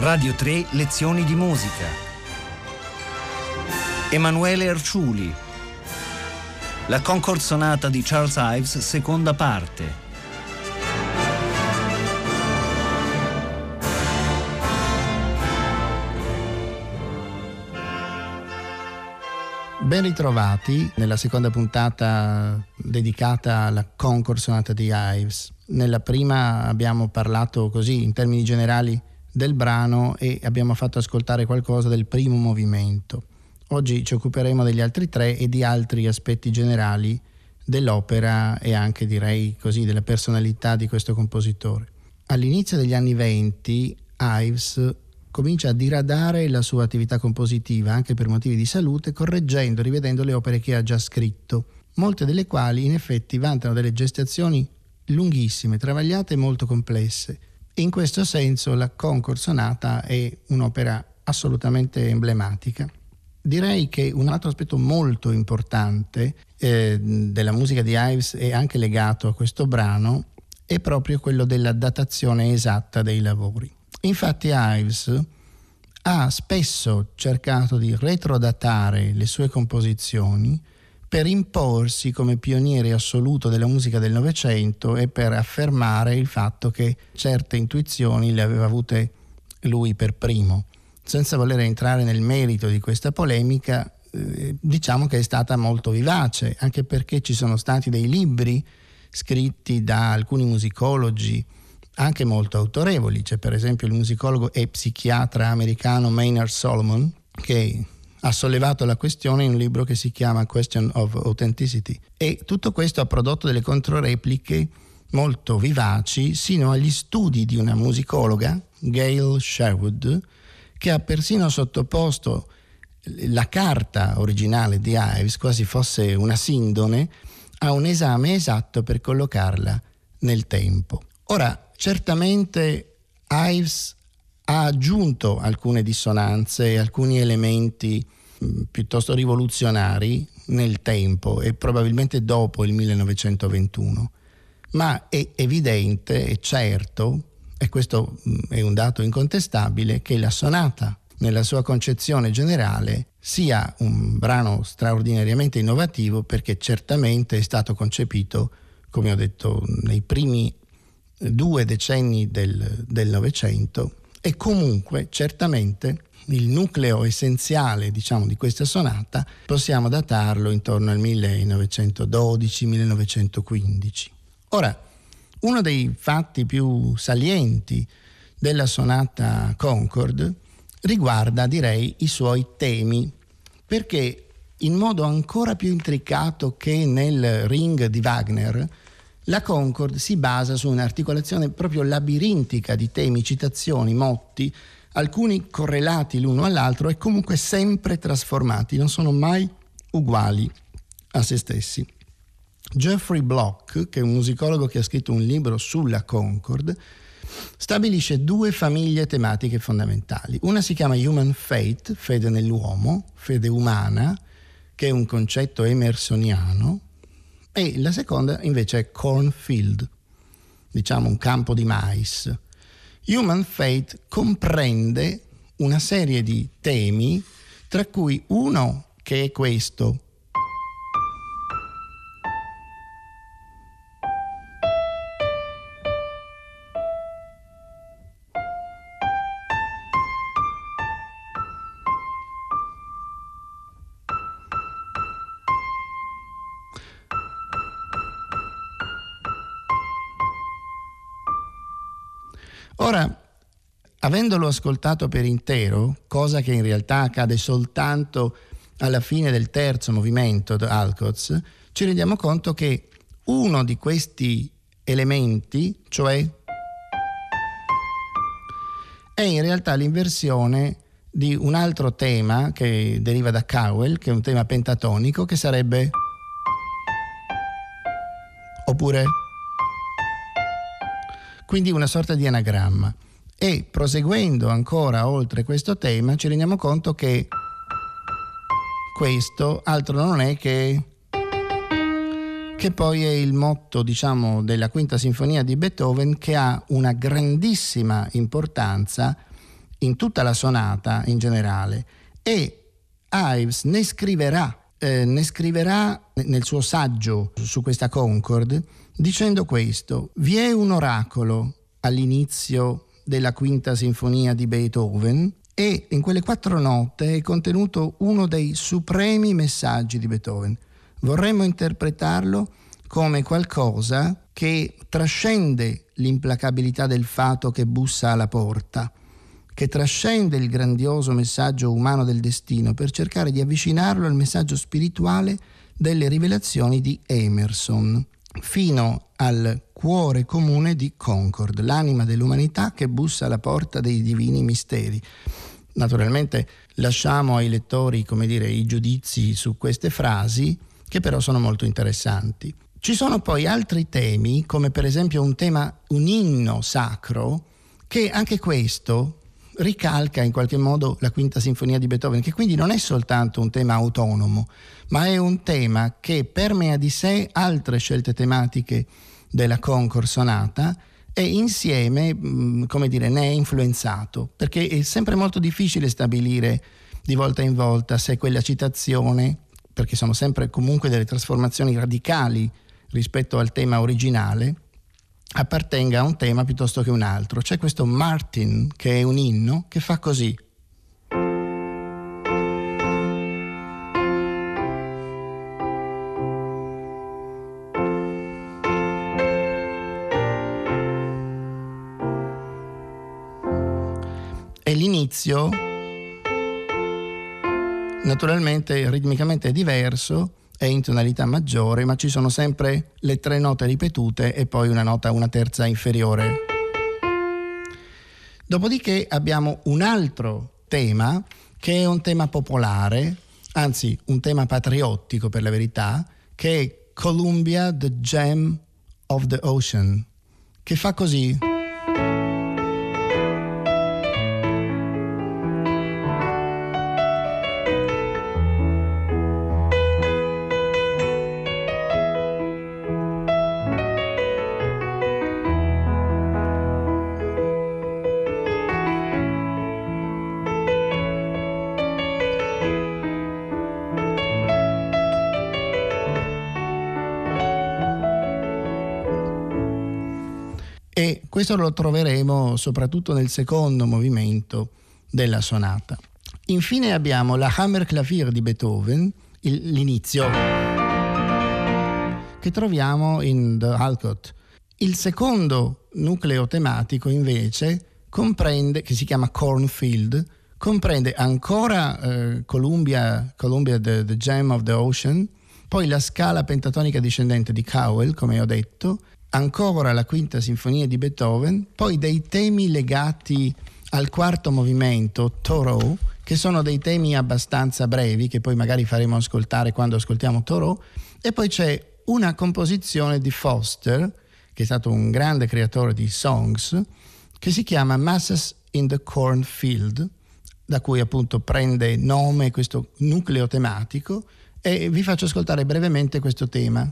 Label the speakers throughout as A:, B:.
A: Radio 3 Lezioni di musica. Emanuele Arciuli. La Concord Sonata di Charles Ives, seconda parte.
B: Ben ritrovati nella seconda puntata dedicata alla Concord Sonata di Ives. Nella prima abbiamo parlato così in termini generali del brano e abbiamo fatto ascoltare qualcosa del primo movimento. Oggi ci occuperemo degli altri tre e di altri aspetti generali dell'opera e anche direi così della personalità di questo compositore. All'inizio degli anni venti Ives comincia a diradare la sua attività compositiva anche per motivi di salute, correggendo e rivedendo le opere che ha già scritto, molte delle quali in effetti vantano delle gestazioni lunghissime, travagliate e molto complesse. In questo senso la Concord Sonata è un'opera assolutamente emblematica. Direi che un altro aspetto molto importante eh, della musica di Ives è anche legato a questo brano è proprio quello della datazione esatta dei lavori. Infatti Ives ha spesso cercato di retrodatare le sue composizioni per imporsi come pioniere assoluto della musica del Novecento e per affermare il fatto che certe intuizioni le aveva avute lui per primo. Senza voler entrare nel merito di questa polemica, eh, diciamo che è stata molto vivace, anche perché ci sono stati dei libri scritti da alcuni musicologi anche molto autorevoli. C'è per esempio il musicologo e psichiatra americano Maynard Solomon che ha sollevato la questione in un libro che si chiama Question of Authenticity e tutto questo ha prodotto delle controrepliche molto vivaci sino agli studi di una musicologa, Gail Sherwood, che ha persino sottoposto la carta originale di Ives, quasi fosse una sindone, a un esame esatto per collocarla nel tempo. Ora, Certamente Ives ha aggiunto alcune dissonanze alcuni elementi mh, piuttosto rivoluzionari nel tempo e probabilmente dopo il 1921, ma è evidente e certo, e questo mh, è un dato incontestabile, che la sonata nella sua concezione generale sia un brano straordinariamente innovativo perché certamente è stato concepito, come ho detto, nei primi due decenni del Novecento e comunque certamente il nucleo essenziale diciamo, di questa sonata possiamo datarlo intorno al 1912-1915. Ora, uno dei fatti più salienti della sonata Concord riguarda, direi, i suoi temi, perché in modo ancora più intricato che nel Ring di Wagner, la Concord si basa su un'articolazione proprio labirintica di temi, citazioni, motti, alcuni correlati l'uno all'altro e comunque sempre trasformati, non sono mai uguali a se stessi. Geoffrey Block, che è un musicologo che ha scritto un libro sulla Concord, stabilisce due famiglie tematiche fondamentali. Una si chiama Human Fate, fede nell'uomo, fede umana, che è un concetto emersoniano, e la seconda invece è cornfield, diciamo un campo di mais. Human Fate comprende una serie di temi, tra cui uno che è questo, avendolo ascoltato per intero, cosa che in realtà accade soltanto alla fine del terzo movimento Alcoz, ci rendiamo conto che uno di questi elementi, cioè è in realtà l'inversione di un altro tema che deriva da Cowell, che è un tema pentatonico, che sarebbe oppure quindi una sorta di anagramma. E proseguendo ancora oltre questo tema ci rendiamo conto che questo altro non è che che poi è il motto, diciamo, della quinta sinfonia di Beethoven che ha una grandissima importanza in tutta la sonata in generale. E Ives ne scriverà, eh, ne scriverà nel suo saggio su questa Concord dicendo questo, vi è un oracolo all'inizio della quinta sinfonia di Beethoven e in quelle quattro note è contenuto uno dei supremi messaggi di Beethoven. Vorremmo interpretarlo come qualcosa che trascende l'implacabilità del fato che bussa alla porta, che trascende il grandioso messaggio umano del destino per cercare di avvicinarlo al messaggio spirituale delle rivelazioni di Emerson, fino al cuore comune di Concord, l'anima dell'umanità che bussa alla porta dei divini misteri. Naturalmente lasciamo ai lettori, dire, i giudizi su queste frasi, che però sono molto interessanti. Ci sono poi altri temi, come per esempio un tema, un inno sacro, che anche questo ricalca in qualche modo la quinta sinfonia di Beethoven, che quindi non è soltanto un tema autonomo, ma è un tema che permea di sé altre scelte tematiche della Concord Sonata e insieme, mm, come dire, ne è influenzato, perché è sempre molto difficile stabilire di volta in volta se quella citazione, perché sono sempre comunque delle trasformazioni radicali rispetto al tema originale, appartenga a un tema piuttosto che un altro. C'è questo Martin, che è un inno, che fa così. L'inizio naturalmente ritmicamente è diverso è in tonalità maggiore, ma ci sono sempre le tre note ripetute e poi una nota, una terza inferiore. Dopodiché abbiamo un altro tema che è un tema popolare, anzi un tema patriottico per la verità, che è Columbia, the Gem of the Ocean, che fa così. Questo lo troveremo soprattutto nel secondo movimento della sonata. Infine abbiamo la Hammerklavier di Beethoven, il, l'inizio, che troviamo in The Halcott. Il secondo nucleo tematico invece comprende, che si chiama Cornfield, comprende ancora eh, Columbia, Columbia the, the Gem of the Ocean, poi la scala pentatonica discendente di Cowell, come ho detto, ancora la quinta sinfonia di Beethoven, poi dei temi legati al quarto movimento, Thoreau, che sono dei temi abbastanza brevi, che poi magari faremo ascoltare quando ascoltiamo Thoreau, e poi c'è una composizione di Foster, che è stato un grande creatore di songs, che si chiama Masses in the Cornfield, da cui appunto prende nome questo nucleo tematico, e vi faccio ascoltare brevemente questo tema.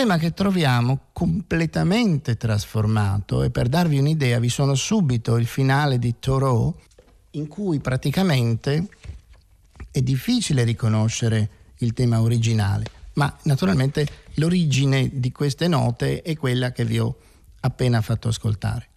B: Tema che troviamo completamente trasformato e per darvi un'idea vi sono subito il finale di Thoreau in cui praticamente è difficile riconoscere il tema originale, ma naturalmente l'origine di queste note è quella che vi ho appena fatto ascoltare.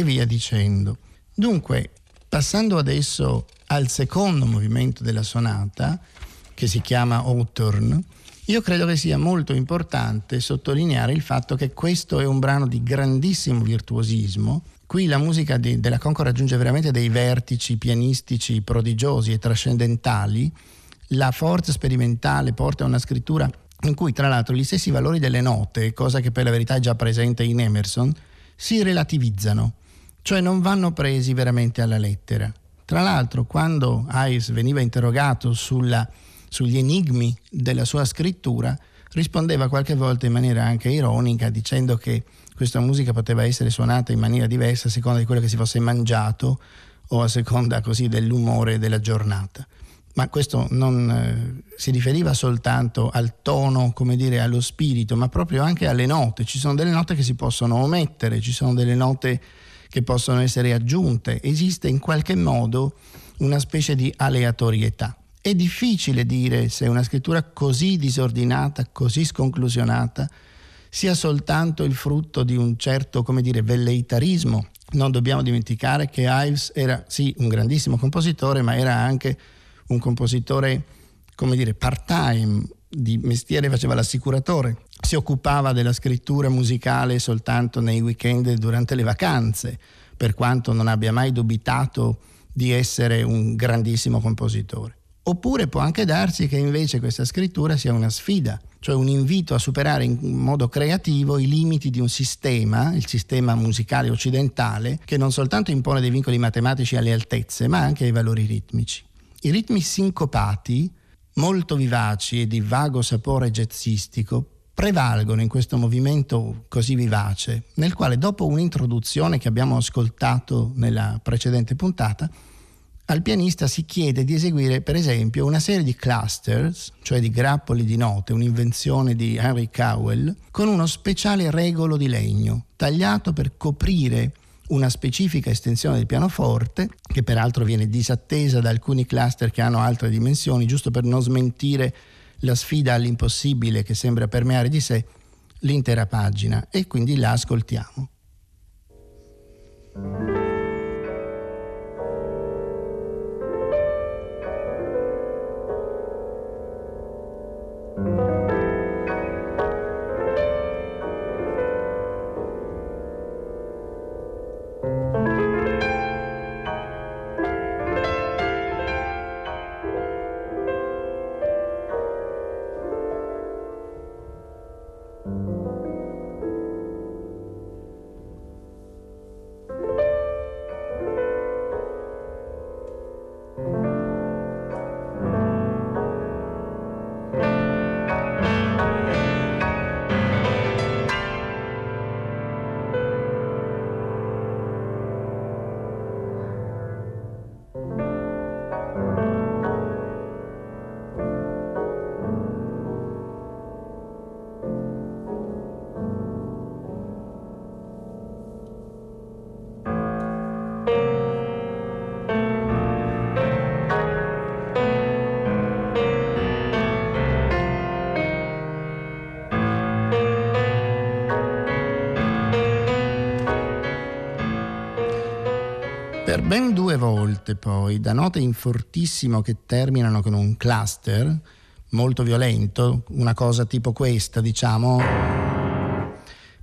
B: E via dicendo. Dunque, passando adesso al secondo movimento della sonata, che si chiama Autumn, io credo che sia molto importante sottolineare il fatto che questo è un brano di grandissimo virtuosismo. Qui la musica di, della Concord raggiunge veramente dei vertici pianistici prodigiosi e trascendentali. La forza sperimentale porta a una scrittura in cui tra l'altro gli stessi valori delle note, cosa che per la verità è già presente in Emerson, si relativizzano, cioè non vanno presi veramente alla lettera. Tra l'altro quando Ives veniva interrogato sulla sugli enigmi della sua scrittura, rispondeva qualche volta in maniera anche ironica dicendo che questa musica poteva essere suonata in maniera diversa a seconda di quello che si fosse mangiato o a seconda così dell'umore della giornata. Ma questo non eh, si riferiva soltanto al tono, come dire, allo spirito, ma proprio anche alle note. Ci sono delle note che si possono omettere, ci sono delle note che possono essere aggiunte. Esiste in qualche modo una specie di aleatorietà. È difficile dire se una scrittura così disordinata, così sconclusionata, sia soltanto il frutto di un certo, come dire, velleitarismo. Non dobbiamo dimenticare che Ives era sì un grandissimo compositore, ma era anche un compositore, come dire, part-time, di mestiere faceva l'assicuratore, si occupava della scrittura musicale soltanto nei weekend e durante le vacanze, per quanto non abbia mai dubitato di essere un grandissimo compositore. Oppure può anche darsi che invece questa scrittura sia una sfida, cioè un invito a superare in modo creativo i limiti di un sistema, il sistema musicale occidentale, che non soltanto impone dei vincoli matematici alle altezze, ma anche ai valori ritmici. I ritmi sincopati, molto vivaci e di vago sapore jazzistico, prevalgono in questo movimento così vivace, nel quale dopo un'introduzione che abbiamo ascoltato nella precedente puntata, al pianista si chiede di eseguire per esempio una serie di clusters, cioè di grappoli di note, un'invenzione di Henry Cowell, con uno speciale regolo di legno, tagliato per coprire una specifica estensione del pianoforte, che peraltro viene disattesa da alcuni cluster che hanno altre dimensioni, giusto per non smentire la sfida all'impossibile che sembra permeare di sé l'intera pagina. E quindi la ascoltiamo. Per due volte poi, da note in fortissimo che terminano con un cluster molto violento, una cosa tipo questa, diciamo,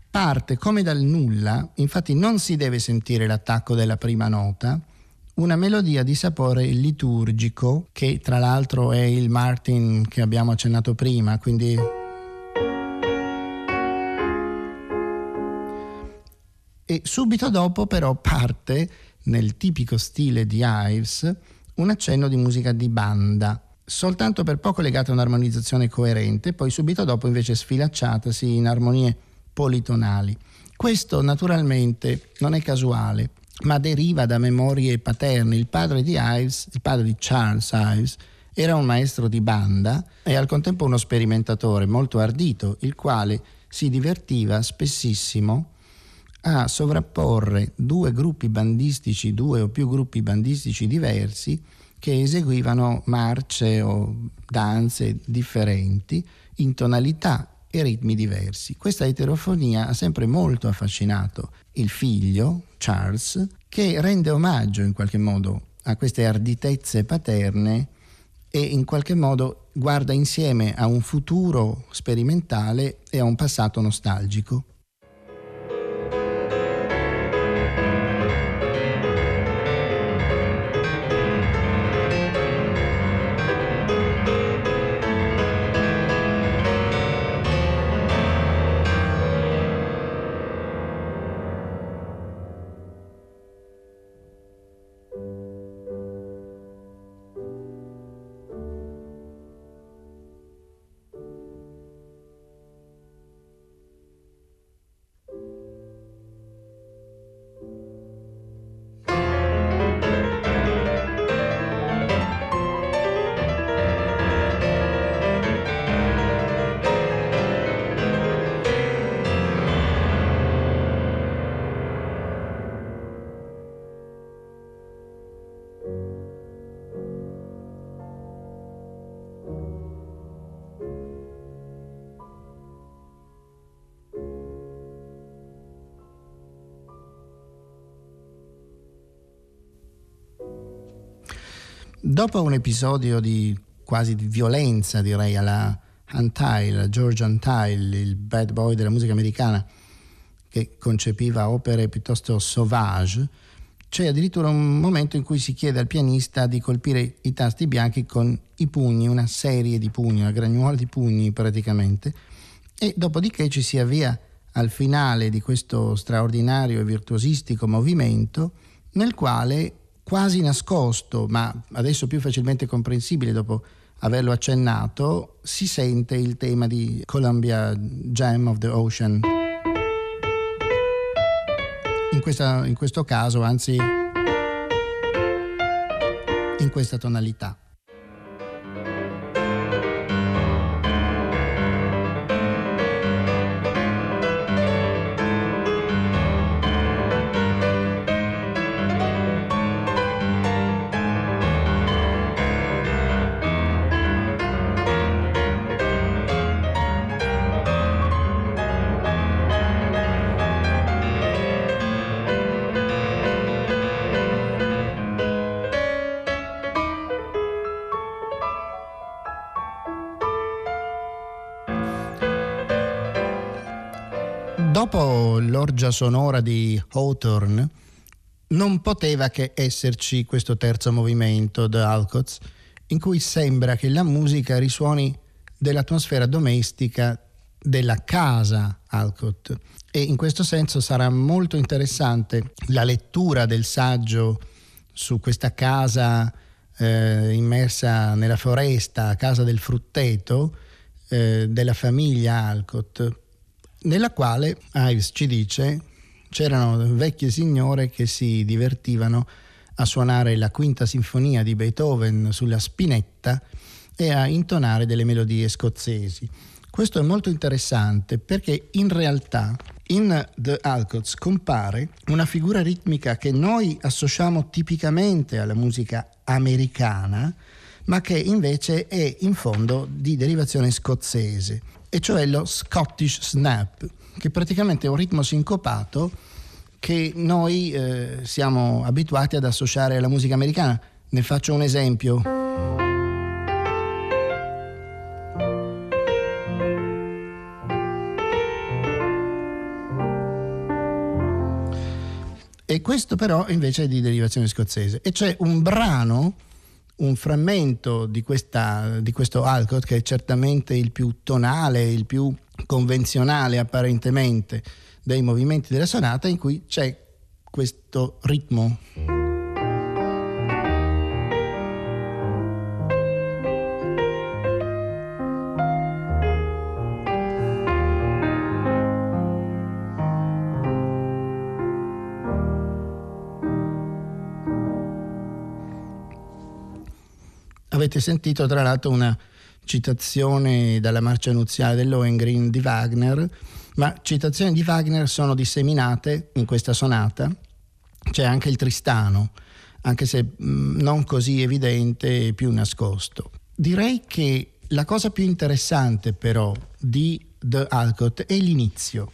B: parte come dal nulla, infatti non si deve sentire l'attacco della prima nota, una melodia di sapore liturgico che tra l'altro è il Martin che abbiamo accennato prima, quindi e subito dopo però parte nel tipico stile di Ives, un accenno di musica di banda, soltanto per poco legata a un'armonizzazione coerente, poi subito dopo invece sfilacciatasi in armonie politonali. Questo naturalmente non è casuale, ma deriva da memorie paterne. Il padre di Ives, il padre di Charles Ives, era un maestro di banda e al contempo uno sperimentatore molto ardito, il quale si divertiva spessissimo a sovrapporre due gruppi bandistici, due o più gruppi bandistici diversi che eseguivano marce o danze differenti in tonalità e ritmi diversi. Questa eterofonia ha sempre molto affascinato il figlio, Charles, che rende omaggio in qualche modo a queste arditezze paterne e in qualche modo guarda insieme a un futuro sperimentale e a un passato nostalgico. Dopo un episodio di quasi di violenza, direi, alla Antile, George Antile, il bad boy della musica americana, che concepiva opere piuttosto sauvage, c'è addirittura un momento in cui si chiede al pianista di colpire i tasti bianchi con i pugni, una serie di pugni, una granuola di pugni praticamente, e dopodiché ci si avvia al finale di questo straordinario e virtuosistico movimento nel quale quasi nascosto, ma adesso più facilmente comprensibile dopo averlo accennato, si sente il tema di Columbia Jam of the Ocean. In, questa, in questo caso, anzi, in questa tonalità. L'orgia sonora di Hawthorne, non poteva che esserci questo terzo movimento, The Alcots, in cui sembra che la musica risuoni dell'atmosfera domestica della casa Alcott. E in questo senso sarà molto interessante la lettura del saggio su questa casa eh, immersa nella foresta, casa del frutteto, eh, della famiglia Alcott nella quale Ives ci dice c'erano vecchie signore che si divertivano a suonare la quinta sinfonia di Beethoven sulla spinetta e a intonare delle melodie scozzesi. Questo è molto interessante perché in realtà in The Alcots compare una figura ritmica che noi associamo tipicamente alla musica americana, ma che invece è in fondo di derivazione scozzese e cioè lo Scottish Snap, che praticamente è un ritmo sincopato che noi eh, siamo abituati ad associare alla musica americana. Ne faccio un esempio. E questo però invece è di derivazione scozzese. E c'è un brano un frammento di, questa, di questo Alcott che è certamente il più tonale, il più convenzionale apparentemente dei movimenti della sonata in cui c'è questo ritmo. Avete sentito tra l'altro una citazione dalla marcia nuziale dell'Ohengrin di Wagner, ma citazioni di Wagner sono disseminate in questa sonata. C'è anche il Tristano, anche se non così evidente e più nascosto. Direi che la cosa più interessante però di The Alcott è l'inizio,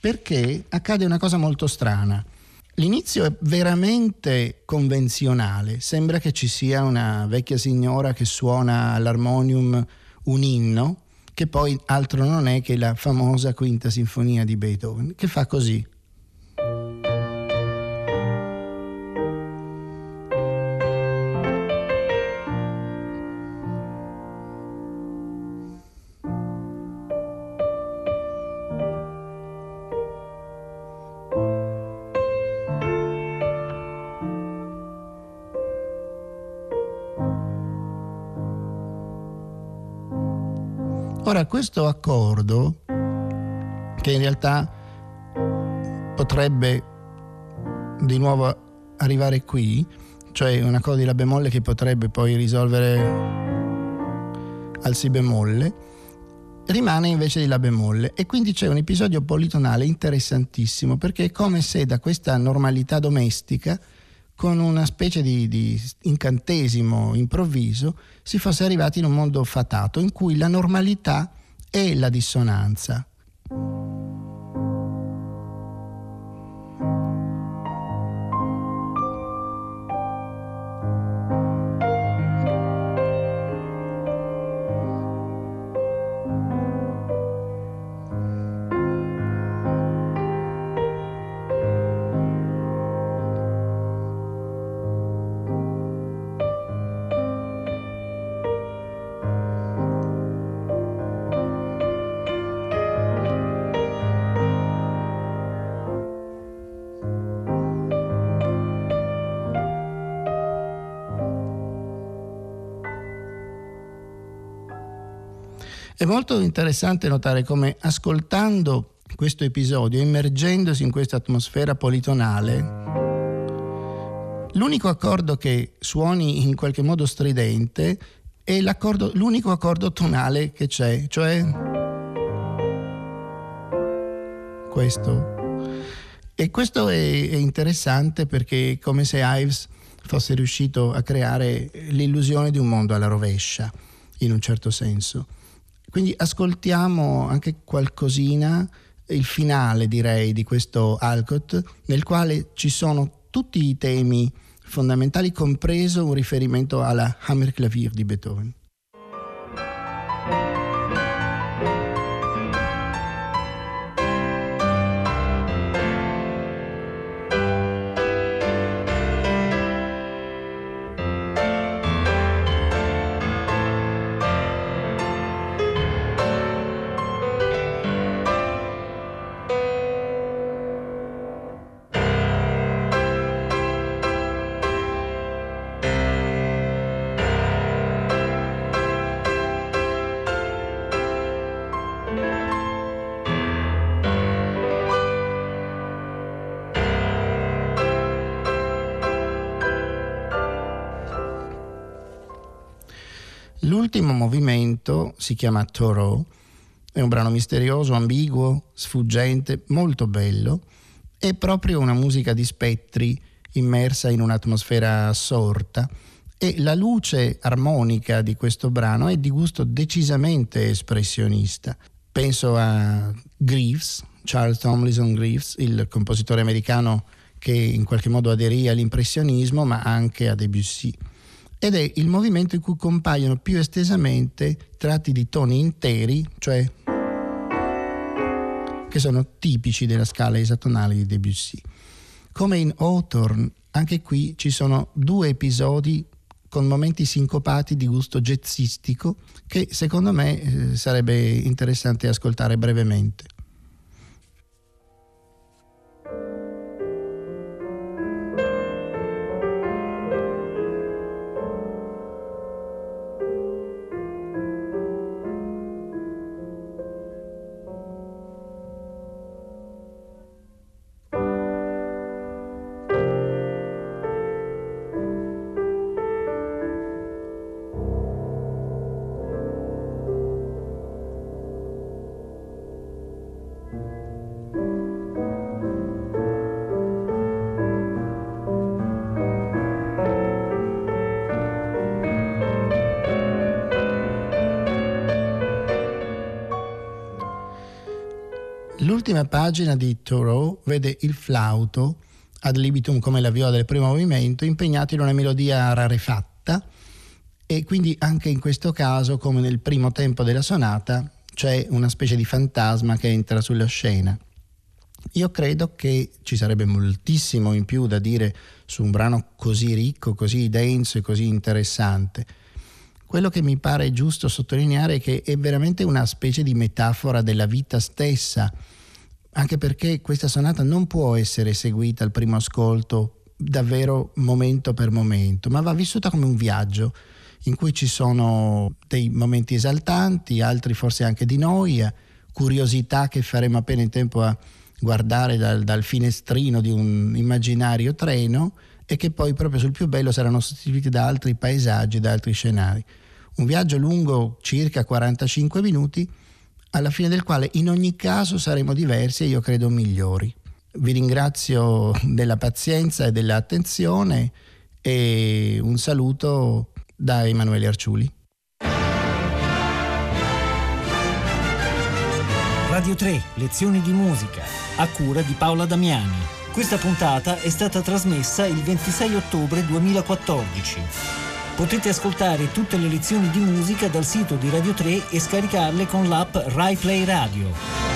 B: perché accade una cosa molto strana. L'inizio è veramente convenzionale, sembra che ci sia una vecchia signora che suona all'armonium un inno, che poi altro non è che la famosa quinta sinfonia di Beethoven, che fa così. Questo accordo, che in realtà potrebbe di nuovo arrivare qui, cioè un accordo di La bemolle che potrebbe poi risolvere al Si bemolle, rimane invece di La bemolle. E quindi c'è un episodio politonale interessantissimo perché è come se da questa normalità domestica con una specie di, di, incantesimo improvviso si fosse arrivati in un mondo fatato in cui la normalità è la dissonanza. È molto interessante notare come ascoltando questo episodio, immergendosi in questa atmosfera politonale, l'unico accordo che suoni in qualche modo stridente è l'unico accordo tonale che c'è, cioè questo. E questo è, è interessante perché è come se Ives fosse riuscito a creare l'illusione di un mondo alla rovescia, in un certo senso. Quindi ascoltiamo anche qualcosina, il finale direi di questo Alcott, nel quale ci sono tutti i temi fondamentali, compreso un riferimento alla Hammerklavier di Beethoven. L'ultimo movimento si chiama Thoreau, è un brano misterioso, ambiguo, sfuggente, molto bello. È proprio una musica di spettri immersa in un'atmosfera assorta e la luce armonica di questo brano è di gusto decisamente espressionista. Penso a Greaves, Charles Tomlinson Greaves, il compositore americano che in qualche modo aderì all'impressionismo, ma anche a Debussy ed è il movimento in cui compaiono più estesamente tratti di toni interi, cioè che sono tipici della scala esatonale di Debussy. Come in Hawthorne, anche qui ci sono due episodi con momenti sincopati di gusto jazzistico che secondo me eh, sarebbe interessante ascoltare brevemente. L'ultima pagina di Thoreau vede il flauto ad libitum come la viola del primo movimento impegnato in una melodia rarefatta e quindi anche in questo caso come nel primo tempo della sonata c'è una specie di fantasma che entra sulla scena. Io credo che ci sarebbe moltissimo in più da dire su un brano così ricco, così denso e così interessante. Quello che mi pare giusto sottolineare è che è veramente una specie di metafora della vita stessa, anche perché questa sonata non può essere eseguita al primo ascolto davvero momento per momento, ma va vissuta come un viaggio in cui ci sono dei momenti esaltanti, altri forse anche di noia, curiosità che faremo appena in tempo a guardare dal, dal finestrino di un immaginario treno e che poi proprio sul più bello saranno sostituiti da altri paesaggi, da altri scenari. Un viaggio lungo circa 45 minuti, alla fine del quale in ogni caso saremo diversi e io credo migliori. Vi ringrazio della pazienza e dell'attenzione e un saluto da Emanuele Arciuli.
A: Radio 3, lezioni di musica, a cura di Paola Damiani. Questa puntata è stata trasmessa il 26 ottobre 2014. Potete ascoltare tutte le lezioni di musica dal sito di Radio 3 e scaricarle con l'app RaiPlay Radio.